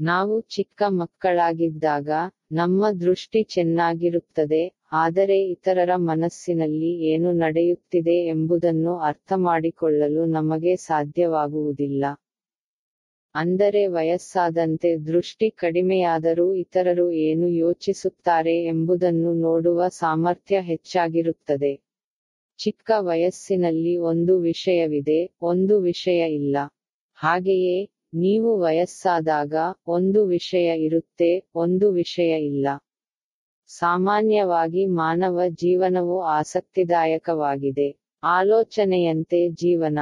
ನಾವು ಚಿಕ್ಕ ಮಕ್ಕಳಾಗಿದ್ದಾಗ ನಮ್ಮ ದೃಷ್ಟಿ ಚೆನ್ನಾಗಿರುತ್ತದೆ, ಆದರೆ ಇತರರ ಮನಸ್ಸಿನಲ್ಲಿ ಏನು ನಡೆಯುತ್ತಿದೆ ಎಂಬುದನ್ನು ಅರ್ಥಮಾಡಿಕೊಳ್ಳಲು ನಮಗೆ ಸಾಧ್ಯವಾಗುವುದಿಲ್ಲ. ಅಂದರೆ ವಯಸ್ಸಾದಂತೆ ದೃಷ್ಟಿ ಕಡಿಮೆಯಾದರೂ ಇತರರು ಏನು ಯೋಚಿಸುತ್ತಾರೆ ಎಂಬುದನ್ನು ನೋಡುವ ಸಾಮರ್ಥ್ಯ ಹೆಚ್ಚಾಗಿರುತ್ತದೆ. ಚಿಕ್ಕ ವಯಸ್ಸಿನಲ್ಲಿ ಒಂದು ವಿಷಯವಿದೆ, ಒಂದು ವಿಷಯ ಇಲ್ಲ. ಹಾಗೆಯೇ ನೀವು ವಯಸ್ಸಾದಾಗ ಒಂದು ವಿಷಯ ಇರುತ್ತೆ ಒಂದು ವಿಷಯ ಇಲ್ಲ. ಸಾಮಾನ್ಯವಾಗಿ ಮಾನವ ಜೀವನವು ಆಸಕ್ತಿದಾಯಕವಾಗಿದೆ. ಆಲೋಚನೆಯಂತೆ ಜೀವನ.